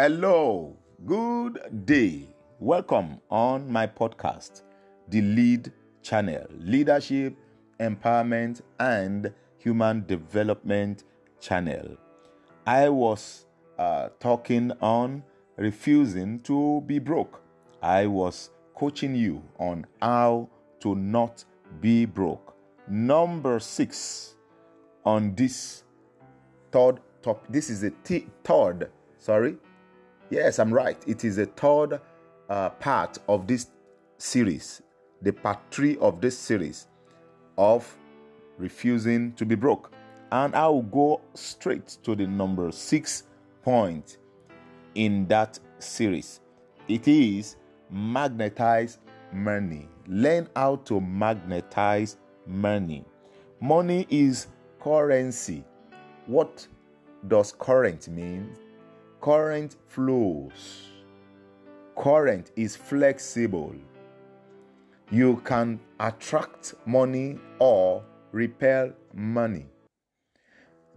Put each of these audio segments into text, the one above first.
Hello, good day. Welcome on my podcast, the Lead Channel Leadership, Empowerment, and Human Development Channel. I was uh, talking on refusing to be broke. I was coaching you on how to not be broke. Number six on this third top. This is the third. Sorry, yes, I'm right. It is the third uh, part of this series, the part three of this series of refusing to be broke. And I will go straight to the number six point in that series. It is magnetize money. Learn how to magnetize money. Money is currency. What does current mean? Current flows. Current is flexible. You can attract money or repel money.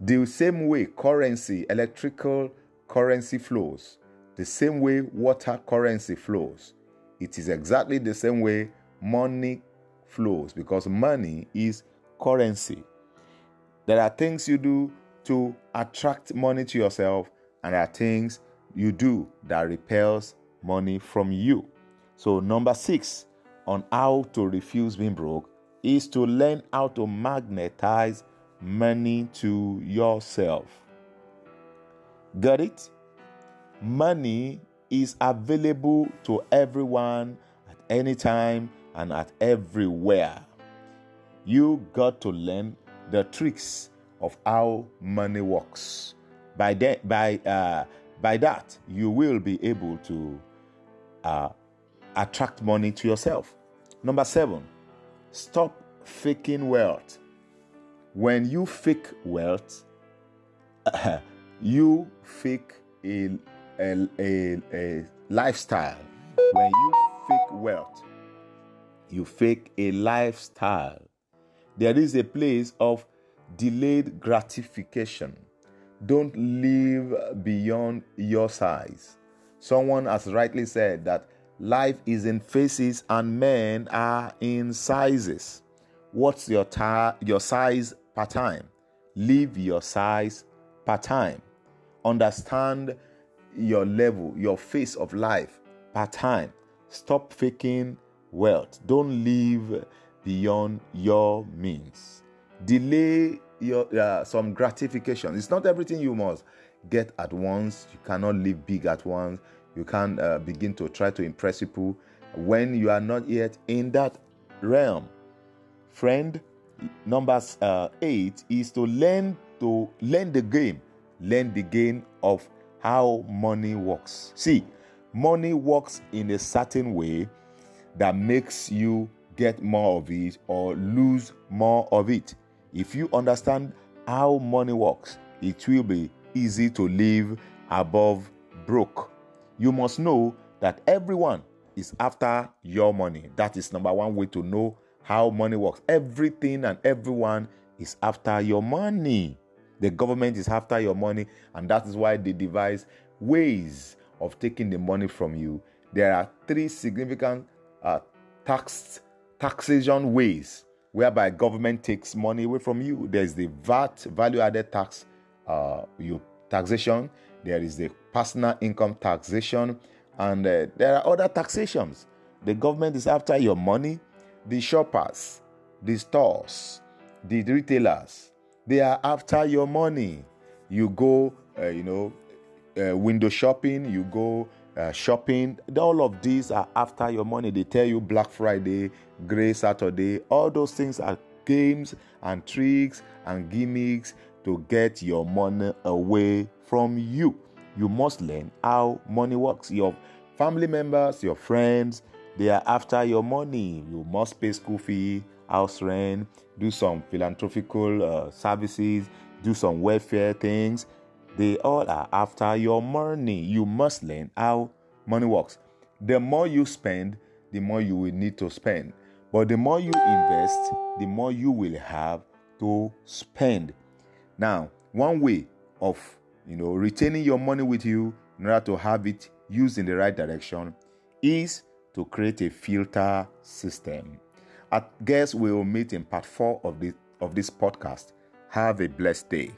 The same way currency, electrical currency flows, the same way water currency flows. It is exactly the same way money flows because money is currency. There are things you do to attract money to yourself, and there are things you do that repels money from you. So, number six on how to refuse being broke is to learn how to magnetize money to yourself. Got it? Money is available to everyone at any time and at everywhere. You got to learn the tricks of how money works. By that, by uh, by that, you will be able to uh, attract money to yourself. Number seven, stop faking wealth. When you fake wealth, you fake a, a, a, a lifestyle. When you fake wealth, you fake a lifestyle. There is a place of delayed gratification. Don't live beyond your size. Someone has rightly said that life is in faces and men are in sizes. What's your, ta- your size per time? Live your size per time. Understand your level, your phase of life per time. Stop faking wealth. Don't live beyond your means. Delay your uh, some gratification. It's not everything you must get at once. You cannot live big at once. You can't uh, begin to try to impress people when you are not yet in that realm. Friend, number uh, eight is to learn to learn the game. Learn the game of how money works. See, money works in a certain way that makes you get more of it or lose more of it. If you understand how money works, it will be easy to live above broke. You must know that everyone is after your money. That is number one way to know how money works. Everything and everyone is after your money. The government is after your money, and that is why they devise ways of taking the money from you. There are three significant uh, tax taxation ways whereby government takes money away from you. There's the VAT, value added tax, uh, you taxation. There is the personal income taxation, and uh, there are other taxations. The government is after your money. The shoppers, the stores, the retailers, they are after your money. You go, uh, you know, uh, window shopping. You go uh, shopping. All of these are after your money. They tell you Black Friday, Grey Saturday. All those things are games and tricks and gimmicks to get your money away from you. You must learn how money works. Your family members, your friends, they are after your money. You must pay school fee, house rent, do some philanthropical uh, services, do some welfare things. They all are after your money. You must learn how money works. The more you spend, the more you will need to spend. But the more you invest, the more you will have to spend. Now, one way of you know retaining your money with you in order to have it used in the right direction is to create a filter system. I guess we will meet in part four of this of this podcast. Have a blessed day.